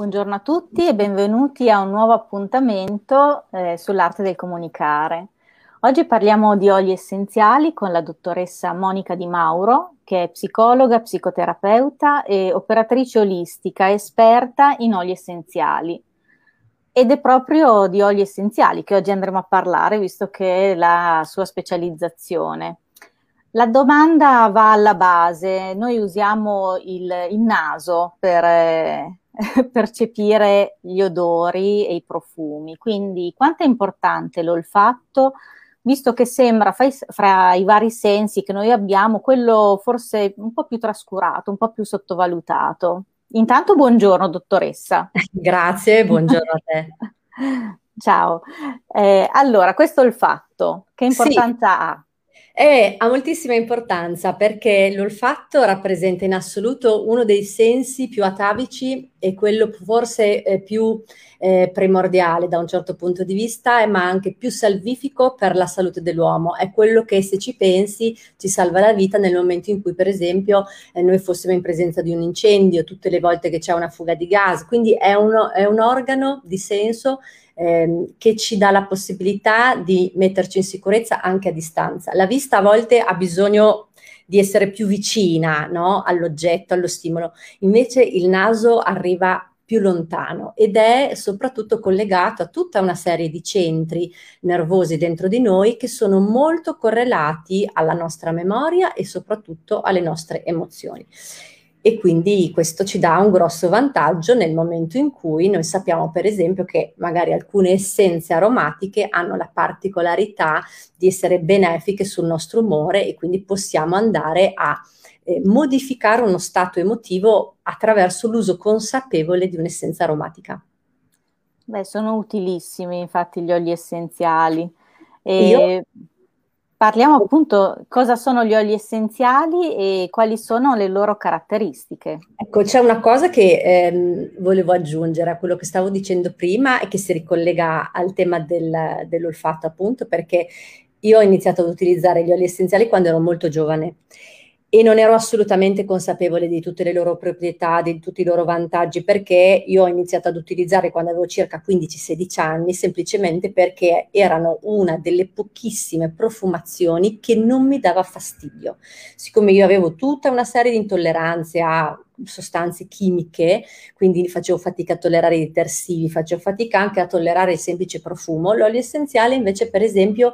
Buongiorno a tutti e benvenuti a un nuovo appuntamento eh, sull'arte del comunicare. Oggi parliamo di oli essenziali con la dottoressa Monica Di Mauro, che è psicologa, psicoterapeuta e operatrice olistica, esperta in oli essenziali. Ed è proprio di oli essenziali che oggi andremo a parlare, visto che è la sua specializzazione. La domanda va alla base. Noi usiamo il, il naso per eh, percepire gli odori e i profumi, quindi quanto è importante l'olfatto, visto che sembra fra i, fra i vari sensi che noi abbiamo quello forse un po' più trascurato, un po' più sottovalutato. Intanto buongiorno dottoressa. Grazie, buongiorno a te. Ciao. Eh, allora, questo olfatto, che importanza sì. ha? È, ha moltissima importanza perché l'olfatto rappresenta in assoluto uno dei sensi più atavici e quello forse eh, più eh, primordiale da un certo punto di vista, ma anche più salvifico per la salute dell'uomo. È quello che se ci pensi ci salva la vita nel momento in cui, per esempio, eh, noi fossimo in presenza di un incendio, tutte le volte che c'è una fuga di gas. Quindi è, uno, è un organo di senso ehm, che ci dà la possibilità di metterci in sicurezza anche a distanza. La vista a volte ha bisogno di essere più vicina no? all'oggetto, allo stimolo, invece il naso arriva più lontano ed è soprattutto collegato a tutta una serie di centri nervosi dentro di noi che sono molto correlati alla nostra memoria e soprattutto alle nostre emozioni e quindi questo ci dà un grosso vantaggio nel momento in cui noi sappiamo per esempio che magari alcune essenze aromatiche hanno la particolarità di essere benefiche sul nostro umore e quindi possiamo andare a eh, modificare uno stato emotivo attraverso l'uso consapevole di un'essenza aromatica. Beh, sono utilissimi infatti gli oli essenziali. E... Io Parliamo appunto cosa sono gli oli essenziali e quali sono le loro caratteristiche. Ecco, c'è una cosa che ehm, volevo aggiungere a quello che stavo dicendo prima e che si ricollega al tema del, dell'olfatto, appunto, perché io ho iniziato ad utilizzare gli oli essenziali quando ero molto giovane e non ero assolutamente consapevole di tutte le loro proprietà, di tutti i loro vantaggi, perché io ho iniziato ad utilizzare quando avevo circa 15-16 anni, semplicemente perché erano una delle pochissime profumazioni che non mi dava fastidio. Siccome io avevo tutta una serie di intolleranze a sostanze chimiche, quindi facevo fatica a tollerare i detersivi, facevo fatica anche a tollerare il semplice profumo, l'olio essenziale invece per esempio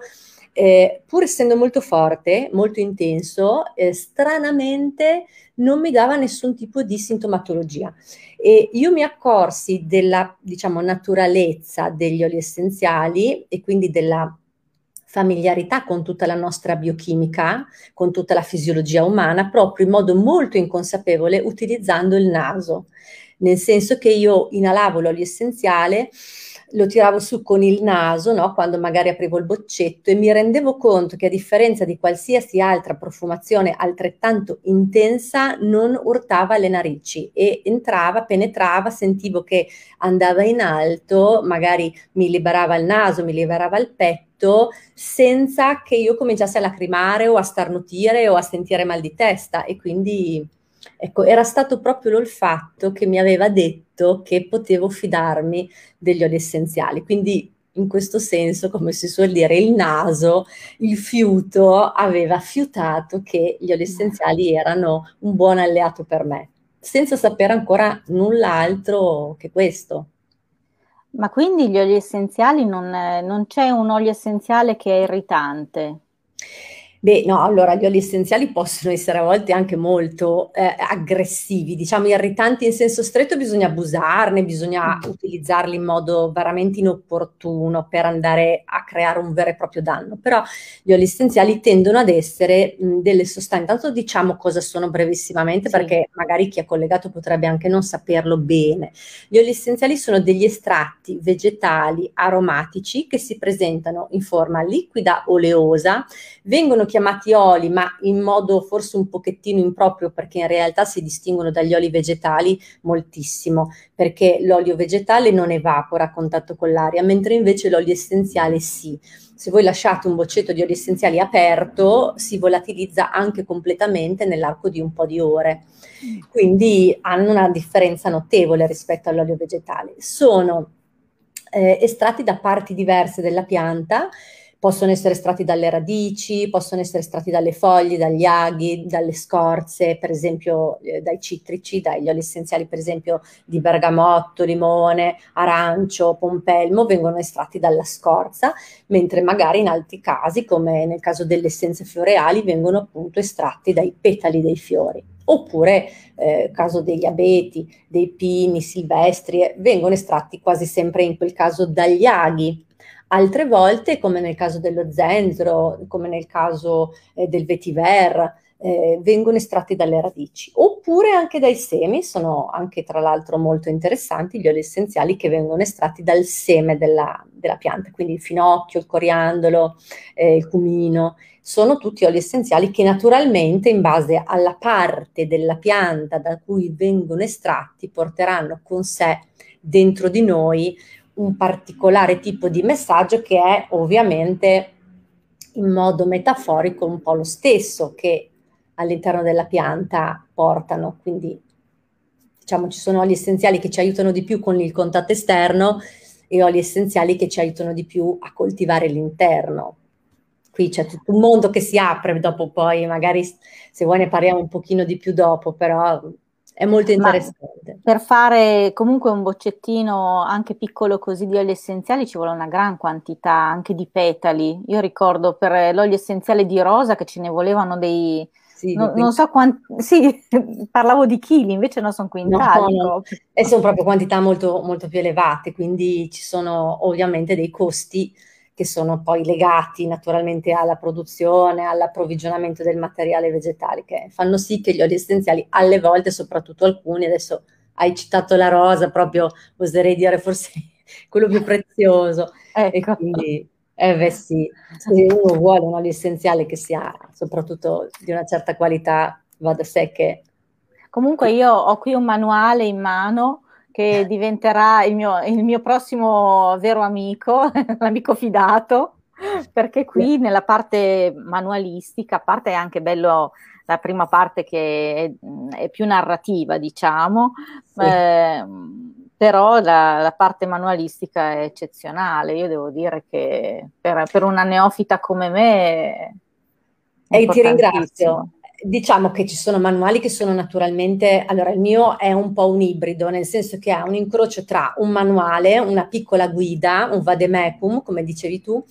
eh, pur essendo molto forte, molto intenso, eh, stranamente non mi dava nessun tipo di sintomatologia. E io mi accorsi della, diciamo, naturalezza degli oli essenziali e quindi della familiarità con tutta la nostra biochimica, con tutta la fisiologia umana, proprio in modo molto inconsapevole utilizzando il naso. Nel senso che io inalavo l'olio essenziale lo tiravo su con il naso, no? quando magari aprivo il boccetto e mi rendevo conto che a differenza di qualsiasi altra profumazione altrettanto intensa non urtava le narici e entrava, penetrava, sentivo che andava in alto, magari mi liberava il naso, mi liberava il petto senza che io cominciassi a lacrimare o a starnutire o a sentire mal di testa e quindi Ecco, era stato proprio l'olfatto che mi aveva detto che potevo fidarmi degli oli essenziali. Quindi in questo senso, come si suol dire, il naso, il fiuto aveva fiutato che gli oli essenziali erano un buon alleato per me, senza sapere ancora null'altro che questo. Ma quindi gli oli essenziali non, non c'è un olio essenziale che è irritante? Beh, no, allora gli oli essenziali possono essere a volte anche molto eh, aggressivi, diciamo irritanti in senso stretto, bisogna abusarne, bisogna utilizzarli in modo veramente inopportuno per andare a creare un vero e proprio danno. Però gli oli essenziali tendono ad essere mh, delle sostanze, tanto diciamo cosa sono brevissimamente, sì. perché magari chi è collegato potrebbe anche non saperlo bene. Gli oli essenziali sono degli estratti vegetali aromatici che si presentano in forma liquida oleosa, vengono chiamati oli, ma in modo forse un pochettino improprio perché in realtà si distinguono dagli oli vegetali moltissimo, perché l'olio vegetale non evapora a contatto con l'aria, mentre invece l'olio essenziale sì. Se voi lasciate un boccetto di oli essenziali aperto, si volatilizza anche completamente nell'arco di un po' di ore. Quindi hanno una differenza notevole rispetto all'olio vegetale. Sono eh, estratti da parti diverse della pianta possono essere estratti dalle radici, possono essere estratti dalle foglie, dagli aghi, dalle scorze, per esempio eh, dai citrici, dagli oli essenziali per esempio di bergamotto, limone, arancio, pompelmo, vengono estratti dalla scorza, mentre magari in altri casi, come nel caso delle essenze floreali, vengono appunto estratti dai petali dei fiori. Oppure, eh, caso degli abeti, dei pini silvestri, eh, vengono estratti quasi sempre in quel caso dagli aghi, Altre volte, come nel caso dello zenzero, come nel caso eh, del vetiver, eh, vengono estratti dalle radici, oppure anche dai semi, sono anche tra l'altro molto interessanti gli oli essenziali che vengono estratti dal seme della, della pianta, quindi il finocchio, il coriandolo, eh, il cumino, sono tutti oli essenziali che naturalmente in base alla parte della pianta da cui vengono estratti porteranno con sé dentro di noi un particolare tipo di messaggio che è ovviamente in modo metaforico un po' lo stesso che all'interno della pianta portano. Quindi diciamo ci sono oli essenziali che ci aiutano di più con il contatto esterno e oli essenziali che ci aiutano di più a coltivare l'interno. Qui c'è tutto un mondo che si apre, dopo poi magari se vuoi ne parliamo un pochino di più dopo, però è molto interessante. Ma per fare comunque un boccettino anche piccolo così di oli essenziali ci vuole una gran quantità anche di petali. Io ricordo per l'olio essenziale di rosa che ce ne volevano dei... Sì, no, non so quanti, sì, parlavo di chili, invece non sono quintali. No, no. E sono proprio quantità molto, molto più elevate, quindi ci sono ovviamente dei costi che sono poi legati naturalmente alla produzione, all'approvvigionamento del materiale vegetale, che fanno sì che gli oli essenziali alle volte, soprattutto alcuni, adesso hai citato la rosa, proprio oserei dire forse quello più prezioso. Ecco. E quindi, eh beh sì, se uno vuole un olio essenziale che sia soprattutto di una certa qualità, va da sé che... Comunque io ho qui un manuale in mano che diventerà il mio, il mio prossimo vero amico, l'amico fidato, perché qui nella parte manualistica, a parte è anche bello la prima parte che è, è più narrativa, diciamo, sì. eh, però la, la, parte manualistica è eccezionale. Io devo dire che per, per una neofita come me... E ti ringrazio diciamo che ci sono manuali che sono naturalmente, allora il mio è un po' un ibrido, nel senso che ha un incrocio tra un manuale, una piccola guida, un vademecum, come dicevi tu,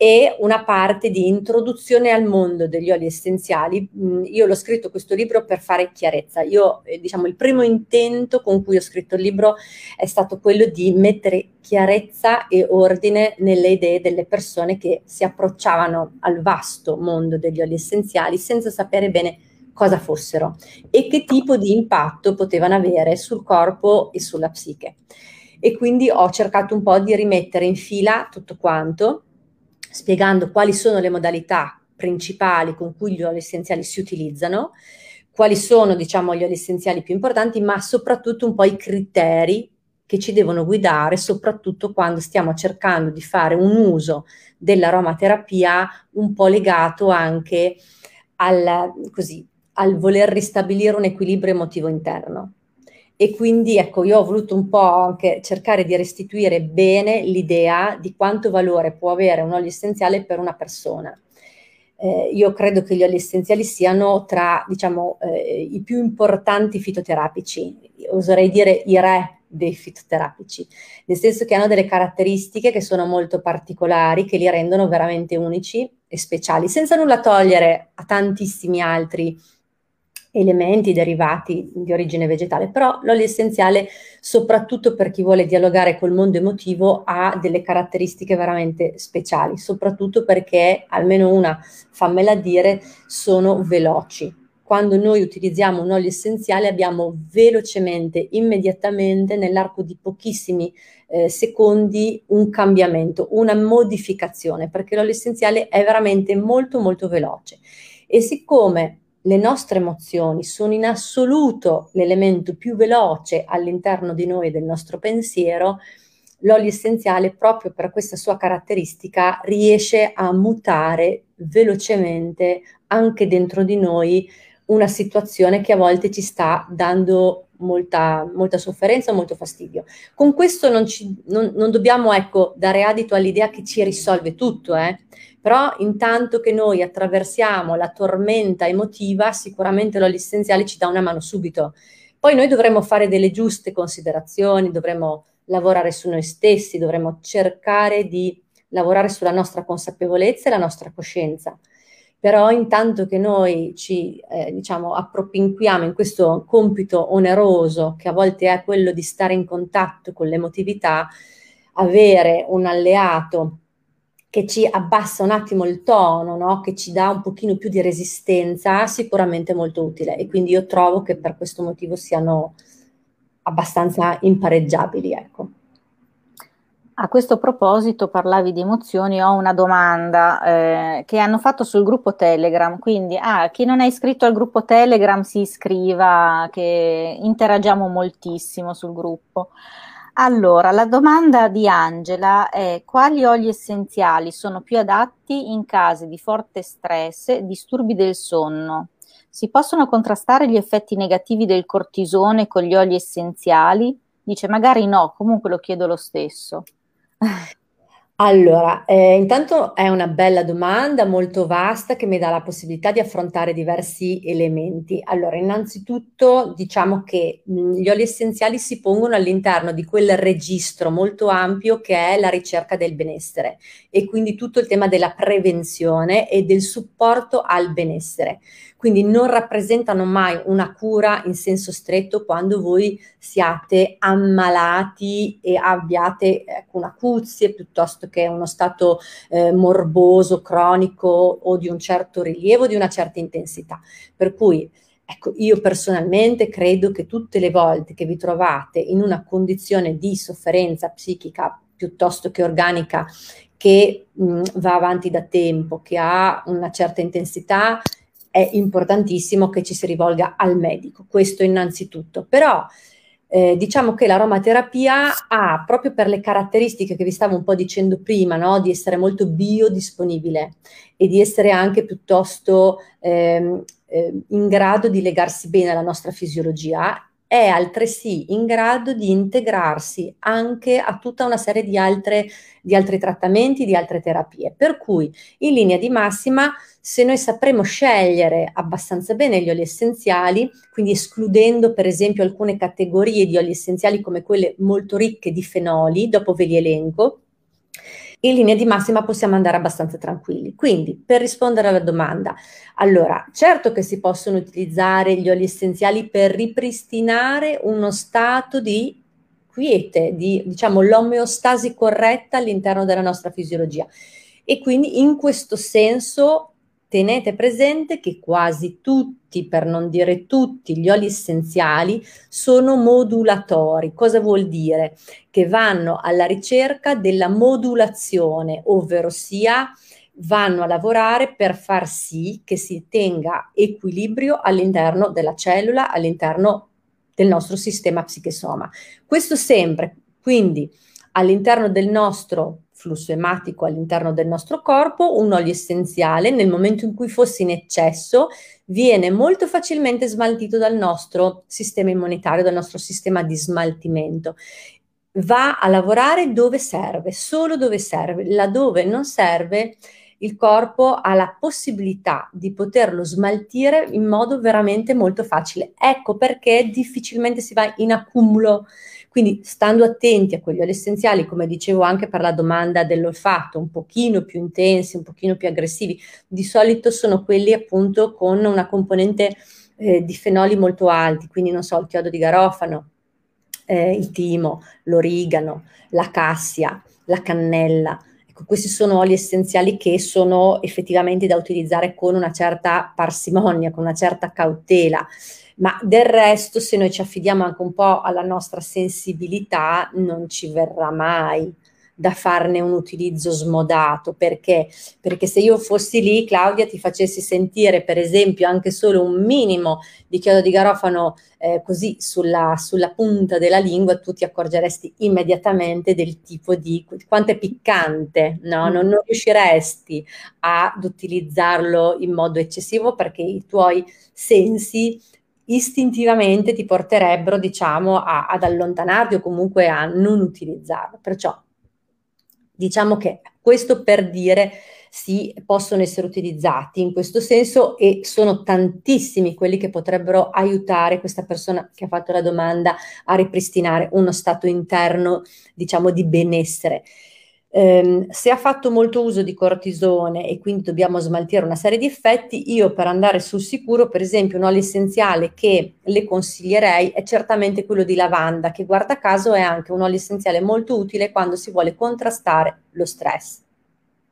e una parte di introduzione al mondo degli oli essenziali. Mm, io l'ho scritto questo libro per fare chiarezza. Io, eh, diciamo, il primo intento con cui ho scritto il libro è stato quello di mettere chiarezza e ordine nelle idee delle persone che si approcciavano al vasto mondo degli oli essenziali senza sapere bene cosa fossero e che tipo di impatto potevano avere sul corpo e sulla psiche. E quindi ho cercato un po' di rimettere in fila tutto quanto spiegando quali sono le modalità principali con cui gli oli essenziali si utilizzano, quali sono diciamo gli oli essenziali più importanti, ma soprattutto un po' i criteri che ci devono guidare, soprattutto quando stiamo cercando di fare un uso dell'aromaterapia un po' legato anche al, così, al voler ristabilire un equilibrio emotivo interno e quindi ecco io ho voluto un po' anche cercare di restituire bene l'idea di quanto valore può avere un olio essenziale per una persona. Eh, io credo che gli oli essenziali siano tra diciamo eh, i più importanti fitoterapici, oserei dire i re dei fitoterapici, nel senso che hanno delle caratteristiche che sono molto particolari, che li rendono veramente unici e speciali, senza nulla togliere a tantissimi altri elementi derivati di origine vegetale, però l'olio essenziale, soprattutto per chi vuole dialogare col mondo emotivo, ha delle caratteristiche veramente speciali, soprattutto perché, almeno una, fammela dire, sono veloci. quando noi utilizziamo un olio essenziale abbiamo velocemente, immediatamente, nell'arco di pochissimi eh, secondi, un cambiamento, una modificazione, perché l'olio essenziale è veramente molto molto veloce. E siccome le nostre emozioni sono in assoluto l'elemento più veloce all'interno di noi e del nostro pensiero, l'olio essenziale, proprio per questa sua caratteristica, riesce a mutare velocemente anche dentro di noi una situazione che a volte ci sta dando molta, molta sofferenza, molto fastidio. Con questo non, ci, non, non dobbiamo ecco, dare adito all'idea che ci risolve tutto, eh? però intanto che noi attraversiamo la tormenta emotiva, sicuramente l'olio essenziale ci dà una mano subito. Poi noi dovremmo fare delle giuste considerazioni, dovremmo lavorare su noi stessi, dovremmo cercare di lavorare sulla nostra consapevolezza e la nostra coscienza. Però intanto che noi ci eh, diciamo appropinquiamo in questo compito oneroso che a volte è quello di stare in contatto con l'emotività, avere un alleato che ci abbassa un attimo il tono, no? che ci dà un pochino più di resistenza, sicuramente molto utile. E quindi io trovo che per questo motivo siano abbastanza impareggiabili. Ecco. A questo proposito parlavi di emozioni, ho una domanda eh, che hanno fatto sul gruppo Telegram, quindi ah, chi non è iscritto al gruppo Telegram si iscriva, che interagiamo moltissimo sul gruppo. Allora, la domanda di Angela è quali oli essenziali sono più adatti in casi di forte stress disturbi del sonno? Si possono contrastare gli effetti negativi del cortisone con gli oli essenziali? Dice magari no, comunque lo chiedo lo stesso. 唉 Allora, eh, intanto è una bella domanda, molto vasta, che mi dà la possibilità di affrontare diversi elementi. Allora, innanzitutto diciamo che mh, gli oli essenziali si pongono all'interno di quel registro molto ampio che è la ricerca del benessere e quindi tutto il tema della prevenzione e del supporto al benessere quindi non rappresentano mai una cura in senso stretto quando voi siate ammalati e abbiate ecco, un'acuzie piuttosto che uno stato eh, morboso, cronico o di un certo rilievo, di una certa intensità. Per cui Ecco, io personalmente credo che tutte le volte che vi trovate in una condizione di sofferenza psichica piuttosto che organica che mh, va avanti da tempo, che ha una certa intensità, è importantissimo che ci si rivolga al medico, questo innanzitutto. Però eh, diciamo che l'aromaterapia ha, proprio per le caratteristiche che vi stavo un po' dicendo prima, no? di essere molto biodisponibile e di essere anche piuttosto eh, in grado di legarsi bene alla nostra fisiologia, è altresì in grado di integrarsi anche a tutta una serie di, altre, di altri trattamenti, di altre terapie. Per cui, in linea di massima, se noi sapremo scegliere abbastanza bene gli oli essenziali, quindi escludendo per esempio alcune categorie di oli essenziali come quelle molto ricche di fenoli, dopo ve li elenco, in linea di massima possiamo andare abbastanza tranquilli. Quindi, per rispondere alla domanda, allora, certo che si possono utilizzare gli oli essenziali per ripristinare uno stato di quiete, di diciamo l'omeostasi corretta all'interno della nostra fisiologia. E quindi in questo senso tenete presente che quasi tutti, per non dire tutti, gli oli essenziali sono modulatori. Cosa vuol dire? Che vanno alla ricerca della modulazione, ovvero sia vanno a lavorare per far sì che si tenga equilibrio all'interno della cellula, all'interno del nostro sistema psichesoma. Questo sempre, quindi all'interno del nostro flusso ematico all'interno del nostro corpo, un olio essenziale nel momento in cui fosse in eccesso viene molto facilmente smaltito dal nostro sistema immunitario, dal nostro sistema di smaltimento. Va a lavorare dove serve, solo dove serve, laddove non serve il corpo ha la possibilità di poterlo smaltire in modo veramente molto facile. Ecco perché difficilmente si va in accumulo quindi stando attenti a quegli oli essenziali, come dicevo anche per la domanda dell'olfatto, un pochino più intensi, un pochino più aggressivi, di solito sono quelli appunto con una componente eh, di fenoli molto alti, quindi non so, il chiodo di garofano, eh, il timo, l'origano, la cassia, la cannella. Ecco, questi sono oli essenziali che sono effettivamente da utilizzare con una certa parsimonia, con una certa cautela ma del resto se noi ci affidiamo anche un po' alla nostra sensibilità non ci verrà mai da farne un utilizzo smodato. Perché? Perché se io fossi lì, Claudia, ti facessi sentire, per esempio, anche solo un minimo di chiodo di garofano eh, così sulla, sulla, punta della lingua, tu ti accorgeresti immediatamente del tipo di quanto è piccante, no? Mm. Non, non riusciresti ad utilizzarlo in modo eccessivo perché i tuoi sensi istintivamente ti porterebbero, diciamo, a, ad allontanarti o comunque a non utilizzarlo. Perciò Diciamo che questo per dire sì, possono essere utilizzati in questo senso e sono tantissimi quelli che potrebbero aiutare questa persona che ha fatto la domanda a ripristinare uno stato interno, diciamo, di benessere. Um, se ha fatto molto uso di cortisone e quindi dobbiamo smaltire una serie di effetti, io per andare sul sicuro, per esempio, un olio essenziale che le consiglierei è certamente quello di lavanda, che guarda caso è anche un olio essenziale molto utile quando si vuole contrastare lo stress.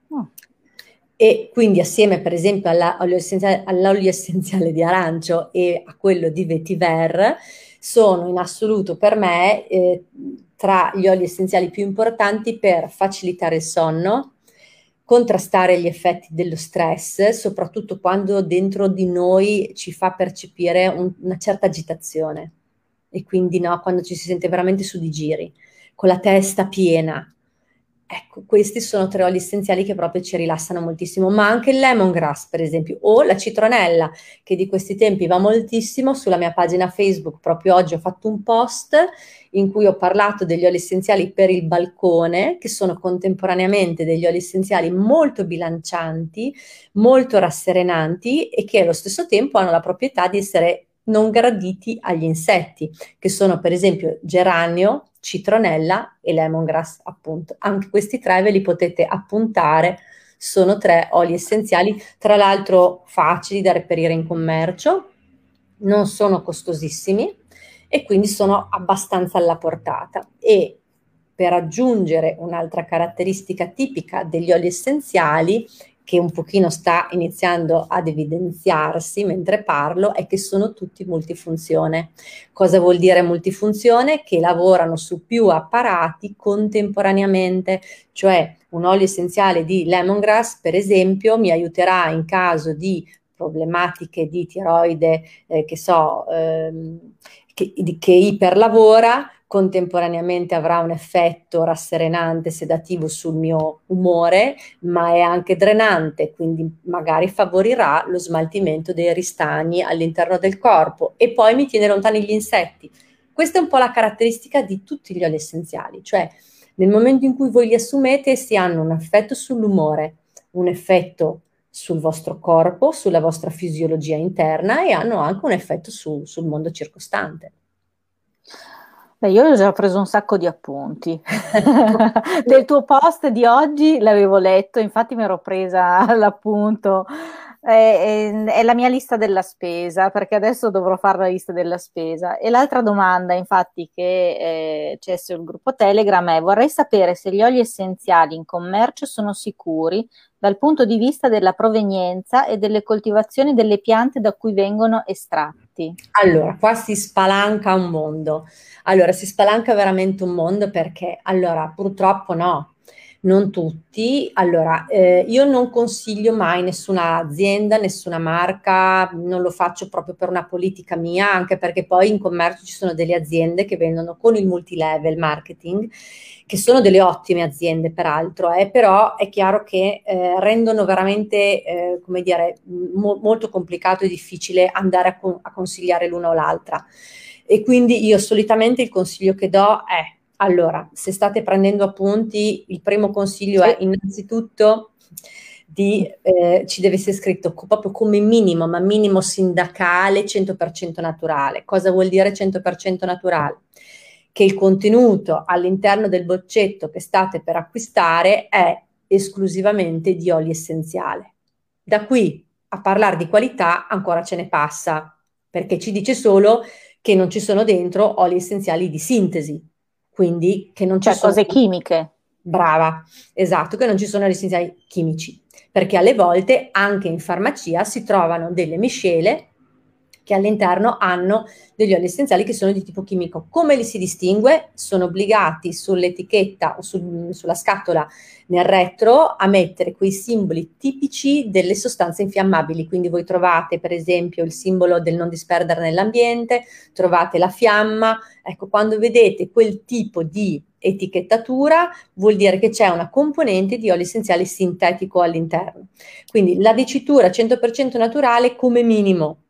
Oh. E quindi assieme per esempio all'olio essenziale, all'olio essenziale di arancio e a quello di vetiver, sono in assoluto per me eh, tra gli oli essenziali più importanti per facilitare il sonno, contrastare gli effetti dello stress, soprattutto quando dentro di noi ci fa percepire un, una certa agitazione. E quindi no, quando ci si sente veramente su di giri, con la testa piena, Ecco, questi sono tre oli essenziali che proprio ci rilassano moltissimo, ma anche il lemongrass, per esempio, o la citronella, che di questi tempi va moltissimo. Sulla mia pagina Facebook, proprio oggi ho fatto un post in cui ho parlato degli oli essenziali per il balcone, che sono contemporaneamente degli oli essenziali molto bilancianti, molto rasserenanti e che allo stesso tempo hanno la proprietà di essere non graditi agli insetti, che sono per esempio geranio, citronella e lemongrass, appunto. Anche questi tre ve li potete appuntare, sono tre oli essenziali, tra l'altro facili da reperire in commercio, non sono costosissimi e quindi sono abbastanza alla portata. E per aggiungere un'altra caratteristica tipica degli oli essenziali che un pochino sta iniziando ad evidenziarsi mentre parlo è che sono tutti multifunzione. Cosa vuol dire multifunzione? Che lavorano su più apparati contemporaneamente, cioè un olio essenziale di lemongrass, per esempio, mi aiuterà in caso di problematiche di tiroide, eh, che so, ehm, che, che iperlavora, contemporaneamente avrà un effetto rasserenante, sedativo sul mio umore, ma è anche drenante, quindi magari favorirà lo smaltimento dei ristagni all'interno del corpo e poi mi tiene lontani gli insetti. Questa è un po' la caratteristica di tutti gli oli essenziali, cioè nel momento in cui voi li assumete essi hanno un effetto sull'umore, un effetto sul vostro corpo, sulla vostra fisiologia interna e hanno anche un effetto su, sul mondo circostante. Beh, io ho già preso un sacco di appunti. Del tuo post di oggi l'avevo letto, infatti mi ero presa l'appunto. È, è, la mia lista della spesa, perché adesso dovrò fare la lista della spesa. E l'altra domanda, infatti, che eh, c'è sul gruppo Telegram è: vorrei sapere se gli oli essenziali in commercio sono sicuri dal punto di vista della provenienza e delle coltivazioni delle piante da cui vengono estratti. Allora, qua si spalanca un mondo. Allora, si spalanca veramente un mondo perché, allora, purtroppo no, non tutti. Allora, eh, io non consiglio mai nessuna azienda, nessuna marca, non lo faccio proprio per una politica mia, anche perché poi in commercio ci sono delle aziende che vendono con il multilevel marketing, che sono delle ottime aziende peraltro, eh, però è chiaro che eh, rendono veramente, eh, come dire, mo- molto complicato e difficile andare a, con- a consigliare l'una o l'altra. E quindi io solitamente il consiglio che do è, allora, se state prendendo appunti, il primo consiglio è innanzitutto di, eh, ci deve essere scritto proprio come minimo, ma minimo sindacale 100% naturale. Cosa vuol dire 100% naturale? Che il contenuto all'interno del boccetto che state per acquistare è esclusivamente di olio essenziale. Da qui a parlare di qualità ancora ce ne passa, perché ci dice solo che non ci sono dentro oli essenziali di sintesi, quindi che non ci cioè, sono cose chimiche. Brava, esatto, che non ci sono essenziali chimici, perché alle volte anche in farmacia si trovano delle miscele che all'interno hanno degli oli essenziali che sono di tipo chimico. Come li si distingue? Sono obbligati sull'etichetta o sul, sulla scatola nel retro a mettere quei simboli tipici delle sostanze infiammabili. Quindi voi trovate per esempio il simbolo del non disperdere nell'ambiente, trovate la fiamma. Ecco, quando vedete quel tipo di etichettatura vuol dire che c'è una componente di olio essenziale sintetico all'interno. Quindi la dicitura 100% naturale come minimo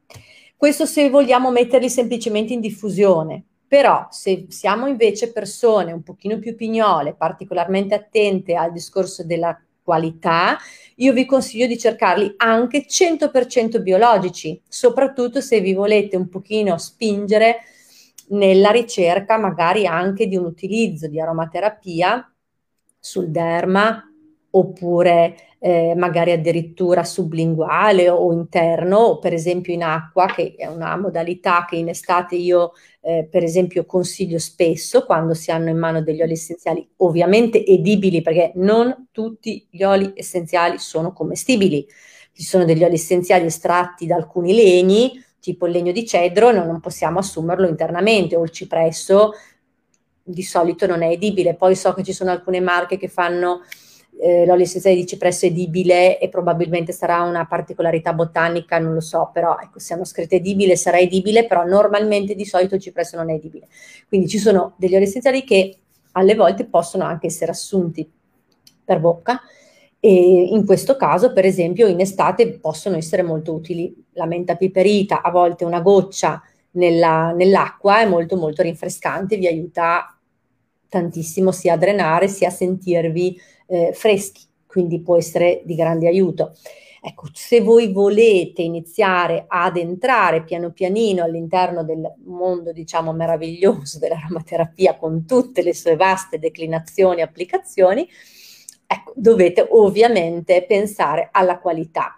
questo se vogliamo metterli semplicemente in diffusione. Però se siamo invece persone un pochino più pignole, particolarmente attente al discorso della qualità, io vi consiglio di cercarli anche 100% biologici, soprattutto se vi volete un pochino spingere nella ricerca magari anche di un utilizzo di aromaterapia sul derma oppure eh, magari addirittura sublinguale o interno, per esempio in acqua, che è una modalità che in estate io eh, per esempio consiglio spesso quando si hanno in mano degli oli essenziali, ovviamente edibili, perché non tutti gli oli essenziali sono commestibili. Ci sono degli oli essenziali estratti da alcuni legni, tipo il legno di cedro, noi non possiamo assumerlo internamente, o il cipresso di solito non è edibile. Poi so che ci sono alcune marche che fanno eh, l'olio essenziale di cipresso edibile e probabilmente sarà una particolarità botanica, non lo so, però ecco, se hanno scritto edibile sarà edibile, però normalmente di solito il cipresso non è edibile. Quindi ci sono degli oli essenziali che alle volte possono anche essere assunti per bocca e in questo caso, per esempio, in estate possono essere molto utili. La menta piperita, a volte una goccia nella, nell'acqua è molto molto rinfrescante, vi aiuta tantissimo sia a drenare sia a sentirvi eh, freschi, quindi può essere di grande aiuto. Ecco, se voi volete iniziare ad entrare piano pianino all'interno del mondo, diciamo, meraviglioso dell'aromaterapia con tutte le sue vaste declinazioni e applicazioni, ecco, dovete ovviamente pensare alla qualità.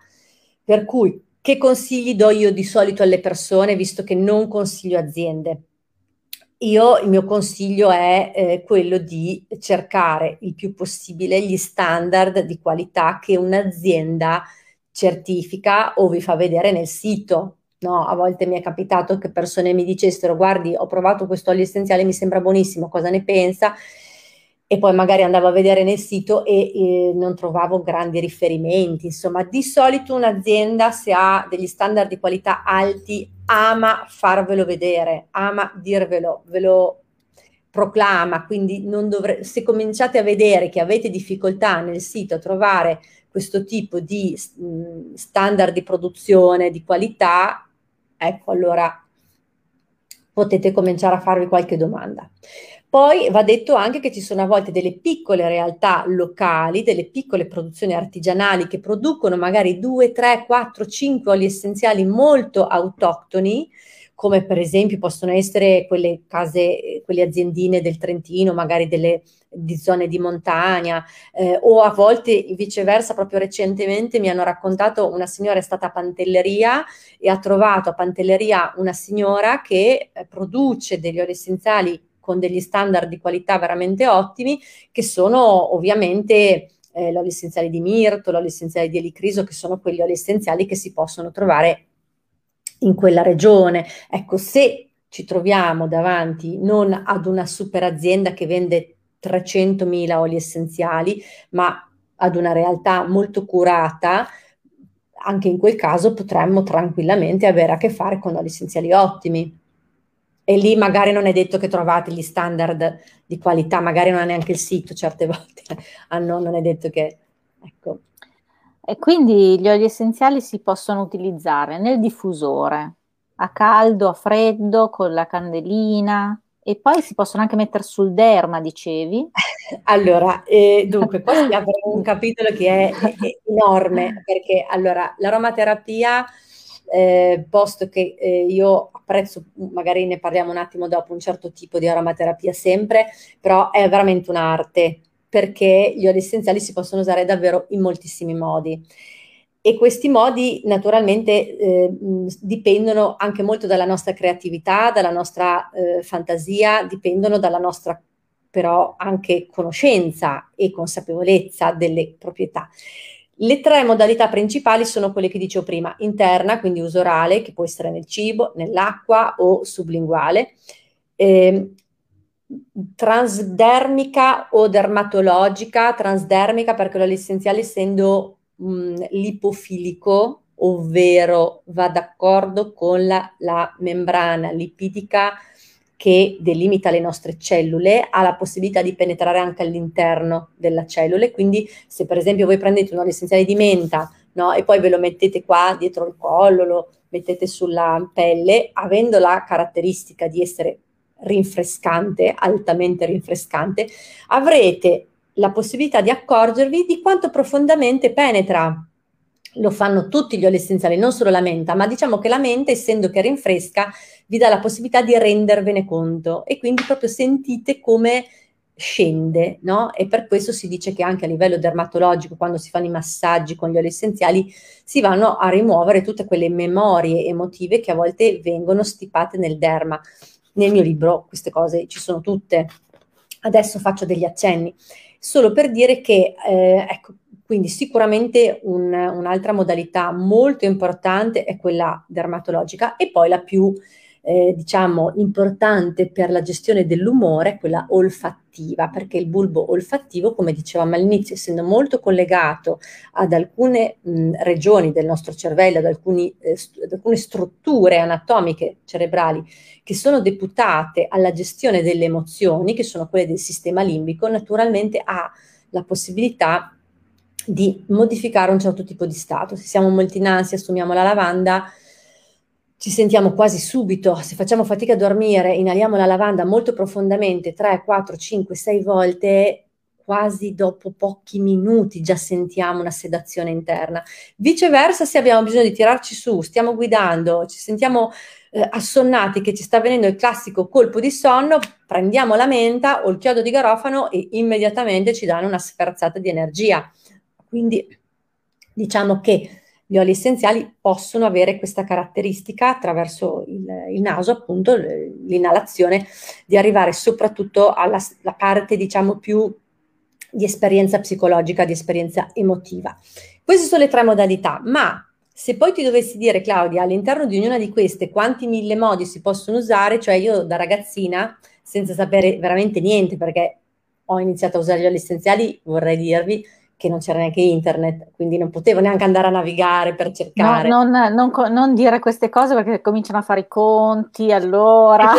Per cui, che consigli do io di solito alle persone, visto che non consiglio aziende? Io il mio consiglio è eh, quello di cercare il più possibile gli standard di qualità che un'azienda certifica o vi fa vedere nel sito. No, a volte mi è capitato che persone mi dicessero: Guardi, ho provato questo olio essenziale, mi sembra buonissimo, cosa ne pensa? E poi magari andavo a vedere nel sito e, e, non trovavo grandi riferimenti. Insomma, di solito un'azienda se ha degli standard di qualità alti ama farvelo vedere, ama dirvelo, ve lo proclama, quindi dovre- se cominciate a vedere che avete difficoltà nel sito a trovare questo tipo di mh, standard di produzione, di qualità, ecco allora potete cominciare a farvi qualche domanda. Poi va detto anche che ci sono a volte delle piccole realtà locali, delle piccole produzioni artigianali che producono magari 2, 3, 4, 5 oli essenziali molto autoctoni, come per esempio possono essere quelle case, quelle aziendine del Trentino, magari delle di zone di montagna, eh, o a volte viceversa, proprio recentemente mi hanno raccontato una signora è stata a Pantelleria e ha trovato a Pantelleria una signora che eh, produce degli oli essenziali con degli standard di qualità veramente ottimi, che sono ovviamente eh, l'olio essenziale di mirto, l'olio essenziale di elicriso, che sono quegli oli essenziali che si possono trovare in quella regione. Ecco, se ci troviamo davanti non ad una super azienda che vende 300.000 oli essenziali, ma ad una realtà molto curata, anche in quel caso potremmo tranquillamente avere a che fare con oli essenziali ottimi e lì magari non è detto che trovate gli standard di qualità, magari non ha neanche il sito certe volte, hanno, non è detto che... Ecco. E quindi gli oli essenziali si possono utilizzare nel diffusore, a caldo, a freddo, con la candelina e poi si possono anche mettere sul derma, dicevi? Allora, eh, dunque, qua si apre un capitolo che è, è enorme perché allora l'aromaterapia eh, posto che eh, io apprezzo, magari ne parliamo un attimo dopo, un certo tipo di aromaterapia sempre, però è veramente un'arte perché gli oli essenziali si possono usare davvero in moltissimi modi. E questi modi naturalmente eh, dipendono anche molto dalla nostra creatività, dalla nostra eh, fantasia, dipendono dalla nostra però anche conoscenza e consapevolezza delle proprietà. Le tre modalità principali sono quelle che dicevo prima, interna, quindi uso orale, che può essere nel cibo, nell'acqua o sublinguale, eh, transdermica o dermatologica, transdermica perché l'olio essenziale essendo mh, lipofilico, ovvero va d'accordo con la, la membrana lipidica che delimita le nostre cellule ha la possibilità di penetrare anche all'interno della cellula. Quindi, se per esempio voi prendete un olio essenziale di menta no, e poi ve lo mettete qua dietro il collo, lo mettete sulla pelle, avendo la caratteristica di essere rinfrescante, altamente rinfrescante, avrete la possibilità di accorgervi di quanto profondamente penetra lo fanno tutti gli oli essenziali, non solo la menta, ma diciamo che la menta, essendo che rinfresca, vi dà la possibilità di rendervene conto e quindi proprio sentite come scende, no? E per questo si dice che anche a livello dermatologico, quando si fanno i massaggi con gli oli essenziali, si vanno a rimuovere tutte quelle memorie emotive che a volte vengono stipate nel derma. Nel mio libro queste cose ci sono tutte. Adesso faccio degli accenni, solo per dire che, eh, ecco, quindi sicuramente un, un'altra modalità molto importante è quella dermatologica e poi la più eh, diciamo importante per la gestione dell'umore è quella olfattiva, perché il bulbo olfattivo, come dicevamo all'inizio, essendo molto collegato ad alcune mh, regioni del nostro cervello, ad, alcuni, eh, ad alcune strutture anatomiche cerebrali che sono deputate alla gestione delle emozioni, che sono quelle del sistema limbico, naturalmente ha la possibilità di modificare un certo tipo di stato. Se siamo molto in ansia, assumiamo la lavanda, ci sentiamo quasi subito, se facciamo fatica a dormire, inaliamo la lavanda molto profondamente, 3, 4, 5, 6 volte, quasi dopo pochi minuti già sentiamo una sedazione interna. Viceversa, se abbiamo bisogno di tirarci su, stiamo guidando, ci sentiamo eh, assonnati che ci sta venendo il classico colpo di sonno, prendiamo la menta o il chiodo di garofano e immediatamente ci danno una sferzata di energia. Quindi diciamo che gli oli essenziali possono avere questa caratteristica attraverso il, il naso, appunto, l'inalazione, di arrivare soprattutto alla parte, diciamo, più di esperienza psicologica, di esperienza emotiva. Queste sono le tre modalità, ma se poi ti dovessi dire, Claudia, all'interno di ognuna di queste quanti mille modi si possono usare, cioè io da ragazzina, senza sapere veramente niente, perché ho iniziato a usare gli oli essenziali, vorrei dirvi, che non c'era neanche internet, quindi non potevo neanche andare a navigare per cercare. No, non, non, non, dire queste cose perché cominciano a fare i conti, allora...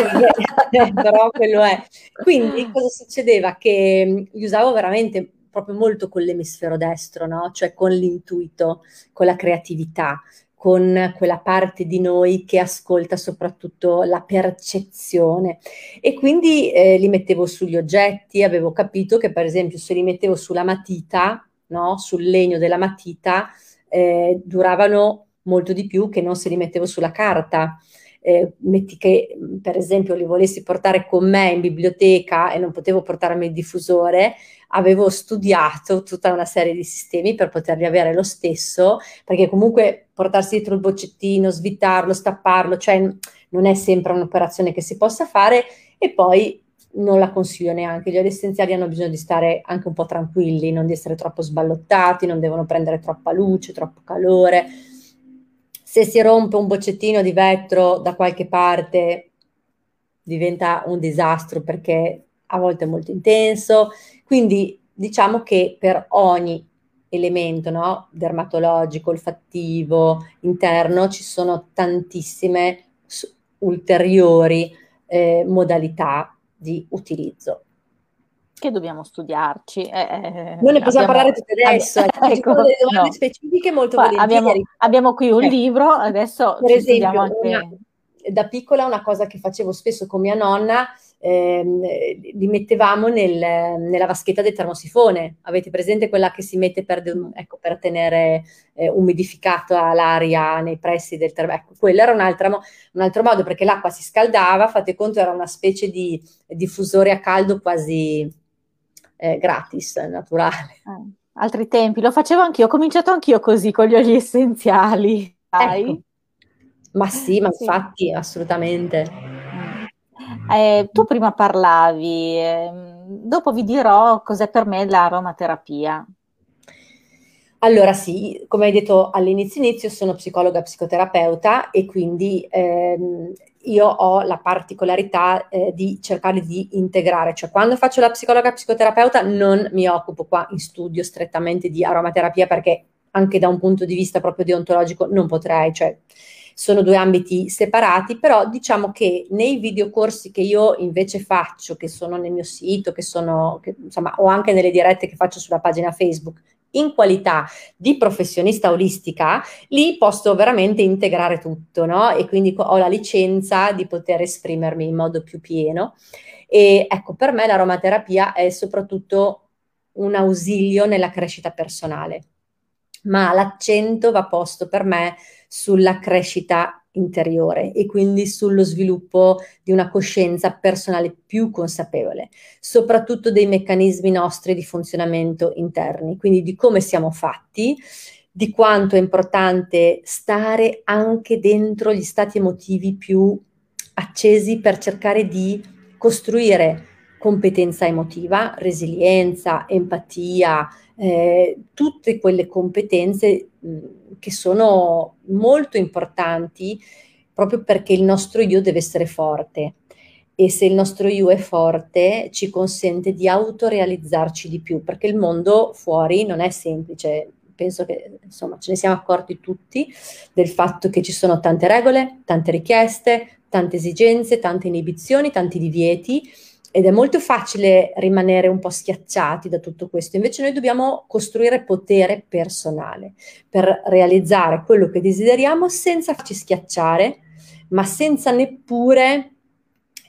Però quello è. Quindi cosa succedeva? Che mm, li usavo veramente proprio molto con l'emisfero destro, no? Cioè con l'intuito, con la creatività, con quella parte di noi che ascolta soprattutto la percezione. E quindi eh, li mettevo sugli oggetti, avevo capito che per esempio se li mettevo sulla matita, no? sul legno della matita, eh, duravano molto di più che non se li mettevo sulla carta. Eh, metti che per esempio li volessi portare con me in biblioteca e non potevo portarmi il diffusore, avevo studiato tutta una serie di sistemi per poterli avere lo stesso, perché comunque portarsi dietro il boccettino, svitarlo, stapparlo, cioè non è sempre un'operazione che si possa fare e poi non la consiglio neanche. Gli oli essenziali hanno bisogno di stare anche un po' tranquilli, non di essere troppo sballottati, non devono prendere troppa luce, troppo calore. Se si rompe un boccettino di vetro da qualche parte diventa un disastro perché a volte è molto intenso. Quindi diciamo che per ogni elemento no, dermatologico, olfattivo, interno ci sono tantissime ulteriori eh, modalità di utilizzo. Che dobbiamo studiarci. Eh, eh non ne possiamo abbiamo, parlare tutte adesso, abbiamo, eh, ecco, delle domande no. specifiche molto Qua, abbiamo, abbiamo, qui un eh. libro, adesso per esempio, anche... una, da piccola una cosa che facevo spesso con mia nonna, ehm, li mettevamo nel, nella vaschetta del termosifone. Avete presente quella che si mette per, ecco, per tenere eh, umidificata l'aria nei pressi del termosifone? Ecco, quello era un altro, un altro modo perché l'acqua si scaldava, fate conto, era una specie di diffusore a caldo quasi eh, gratis, naturale. Eh, altri tempi, lo facevo anch'io, ho cominciato anch'io così con gli oli essenziali. Ecco. Ma sì, ma sì. infatti, assolutamente. Eh, tu prima parlavi eh, dopo vi dirò cos'è per me l'aromaterapia. Allora sì, come hai detto all'inizio inizio, sono psicologa psicoterapeuta e quindi ehm, io ho la particolarità eh, di cercare di integrare, cioè quando faccio la psicologa psicoterapeuta non mi occupo qua in studio strettamente di aromaterapia perché anche da un punto di vista proprio deontologico non potrei, cioè sono due ambiti separati, però diciamo che nei videocorsi che io invece faccio, che sono nel mio sito, che sono, che, insomma, o anche nelle dirette che faccio sulla pagina Facebook, in qualità di professionista olistica, lì posso veramente integrare tutto, no? E quindi ho la licenza di poter esprimermi in modo più pieno. E ecco, per me l'aromaterapia è soprattutto un ausilio nella crescita personale, ma l'accento va posto per me sulla crescita interiore e quindi sullo sviluppo di una coscienza personale più consapevole, soprattutto dei meccanismi nostri di funzionamento interni, quindi di come siamo fatti, di quanto è importante stare anche dentro gli stati emotivi più accesi per cercare di costruire competenza emotiva, resilienza, empatia, eh, tutte quelle competenze mh, che sono molto importanti proprio perché il nostro io deve essere forte e se il nostro io è forte ci consente di autorealizzarci di più perché il mondo fuori non è semplice. Penso che insomma ce ne siamo accorti tutti del fatto che ci sono tante regole, tante richieste, tante esigenze, tante inibizioni, tanti divieti ed è molto facile rimanere un po' schiacciati da tutto questo. Invece noi dobbiamo costruire potere personale per realizzare quello che desideriamo senza farci schiacciare, ma senza neppure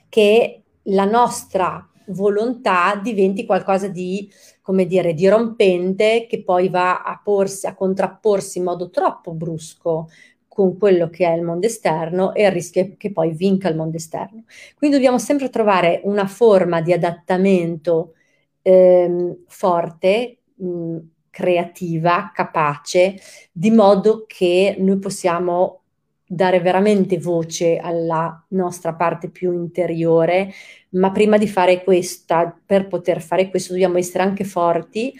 che la nostra volontà diventi qualcosa di, come dire, dirompente che poi va a porsi, a contrapporsi in modo troppo brusco con quello che è il mondo esterno e il rischio che poi vinca il mondo esterno. Quindi dobbiamo sempre trovare una forma di adattamento ehm, forte, mh, creativa, capace, di modo che noi possiamo dare veramente voce alla nostra parte più interiore, ma prima di fare questa, per poter fare questo dobbiamo essere anche forti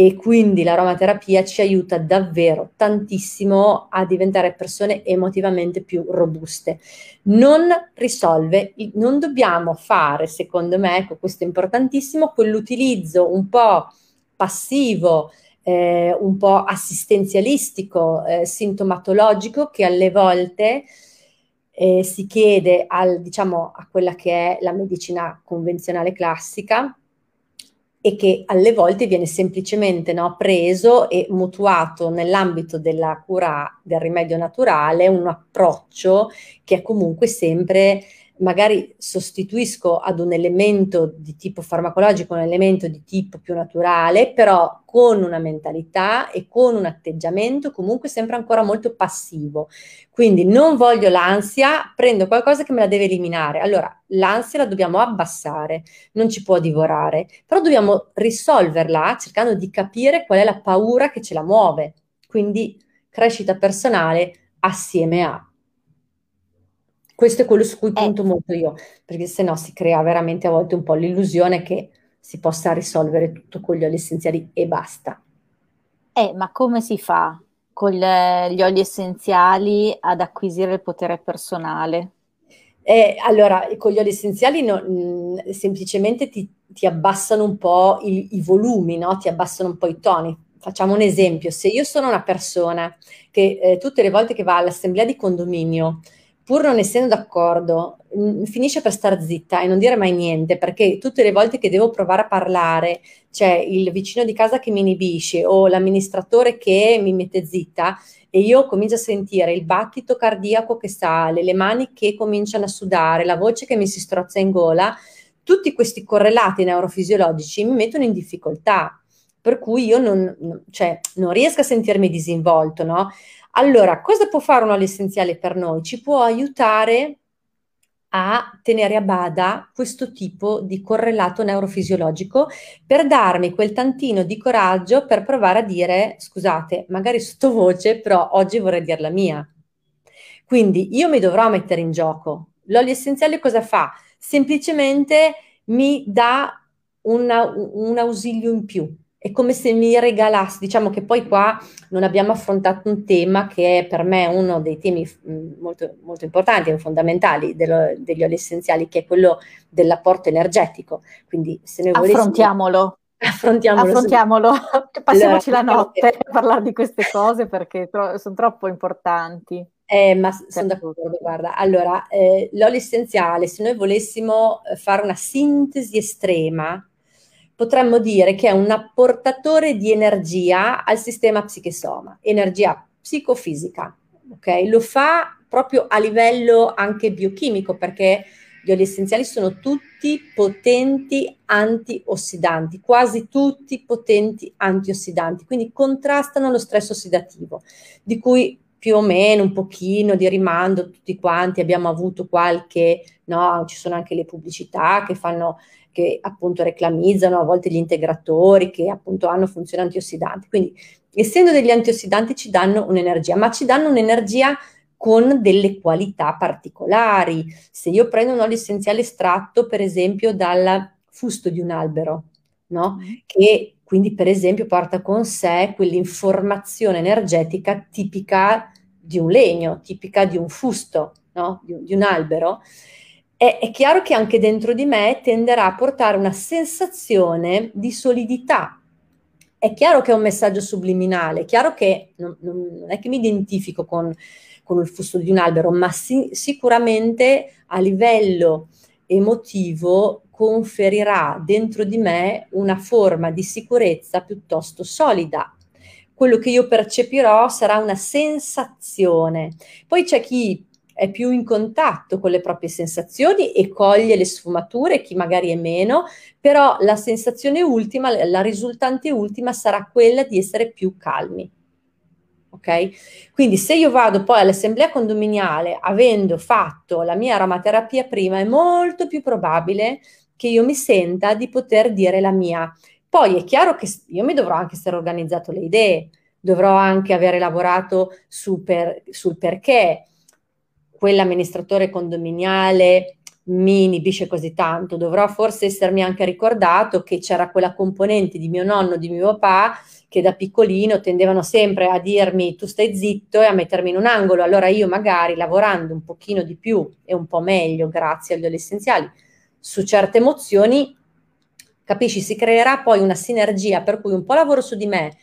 e quindi l'aromaterapia ci aiuta davvero tantissimo a diventare persone emotivamente più robuste. Non risolve, non dobbiamo fare, secondo me, ecco questo è importantissimo, quell'utilizzo un po' passivo, eh, un po' assistenzialistico, eh, sintomatologico che alle volte eh, si chiede al, diciamo, a quella che è la medicina convenzionale classica e che alle volte viene semplicemente no, preso e mutuato nell'ambito della cura del rimedio naturale un approccio che è comunque sempre magari sostituisco ad un elemento di tipo farmacologico, un elemento di tipo più naturale, però con una mentalità e con un atteggiamento comunque sempre ancora molto passivo. Quindi non voglio l'ansia, prendo qualcosa che me la deve eliminare. Allora, l'ansia la dobbiamo abbassare, non ci può divorare, però dobbiamo risolverla cercando di capire qual è la paura che ce la muove. Quindi crescita personale assieme a questo è quello su cui eh. punto molto io, perché se no si crea veramente a volte un po' l'illusione che si possa risolvere tutto con gli oli essenziali e basta. Eh, ma come si fa con gli oli essenziali ad acquisire il potere personale? Eh, allora, con gli oli essenziali no, mh, semplicemente ti, ti, abbassano un po' i, i volumi, no? ti abbassano un po' i toni. Facciamo un esempio, se io sono una persona che eh, tutte le volte che va all'assemblea di condominio pur non essendo d'accordo, mh, finisce per star zitta e non dire mai niente, perché tutte le volte che devo provare a parlare, c'è il vicino di casa che mi inibisce o l'amministratore che mi mette zitta e io comincio a sentire il battito cardiaco che sale, le mani che cominciano a sudare, la voce che mi si strozza in gola, tutti questi correlati neurofisiologici mi mettono in difficoltà, per cui io non, cioè, non riesco a sentirmi disinvolto, no? Allora, cosa può fare un olio essenziale per noi? Ci può aiutare a tenere a bada questo tipo di correlato neurofisiologico per darmi quel tantino di coraggio per provare a dire, scusate, magari sottovoce, però oggi vorrei dire la mia. Quindi io mi dovrò mettere in gioco. L'olio essenziale cosa fa? Semplicemente mi dà una, un ausilio in più. È come se mi regalassi, diciamo che poi qua non abbiamo affrontato un tema che è per me uno dei temi mm, molto, molto importanti e fondamentali dello, degli oli essenziali, che è quello dell'apporto energetico. Quindi se noi volessimo... Affrontiamolo. Affrontiamolo. Affrontiamolo. Passiamoci allora, la notte a parlare di queste cose perché tro- sono troppo importanti. Eh, ma sono d'accordo, guarda. Allora, eh, l'olio essenziale, se noi volessimo eh, fare una sintesi estrema, potremmo dire che è un apportatore di energia al sistema psiche-soma, energia psicofisica, ok? Lo fa proprio a livello anche biochimico, perché gli oli essenziali sono tutti potenti antiossidanti, quasi tutti potenti antiossidanti, quindi contrastano lo stress ossidativo, di cui più o meno un pochino di rimando tutti quanti abbiamo avuto qualche, no, ci sono anche le pubblicità che fanno che appunto reclamizzano a volte gli integratori che appunto hanno funzioni antiossidanti. Quindi essendo degli antiossidanti ci danno un'energia, ma ci danno un'energia con delle qualità particolari. Se io prendo un olio essenziale estratto, per esempio, dal fusto di un albero, no? Mm. Che quindi, per esempio, porta con sé quell'informazione energetica tipica di un legno, tipica di un fusto, no? di, di, un albero, è, è chiaro che anche dentro di me tenderà a portare una sensazione di solidità, è chiaro che è un messaggio subliminale, è chiaro che non, non, è che mi identifico con, con, il fusto di un albero, ma si, sicuramente a livello emotivo conferirà dentro di me una forma di sicurezza piuttosto solida. Quello che io percepirò sarà una sensazione. Poi c'è chi è più in contatto con le proprie sensazioni e coglie le sfumature, chi magari è meno, però la sensazione ultima, la risultante ultima sarà quella di essere più calmi. Ok? Quindi se io vado poi all'assemblea condominiale avendo fatto la mia aromaterapia prima, è molto più probabile che io mi senta di poter dire la mia. Poi è chiaro che io mi dovrò anche essere organizzato le idee, dovrò anche avere lavorato su per, sul perché quell'amministratore condominiale mi inibisce così tanto, dovrò forse essermi anche ricordato che c'era quella componente di mio nonno, di mio papà, che da piccolino tendevano sempre a dirmi tu stai zitto e a mettermi in un angolo, allora io magari lavorando un pochino di più e un po' meglio grazie agli oli essenziali, su certe emozioni, capisci, si creerà poi una sinergia per cui un po' lavoro su di me,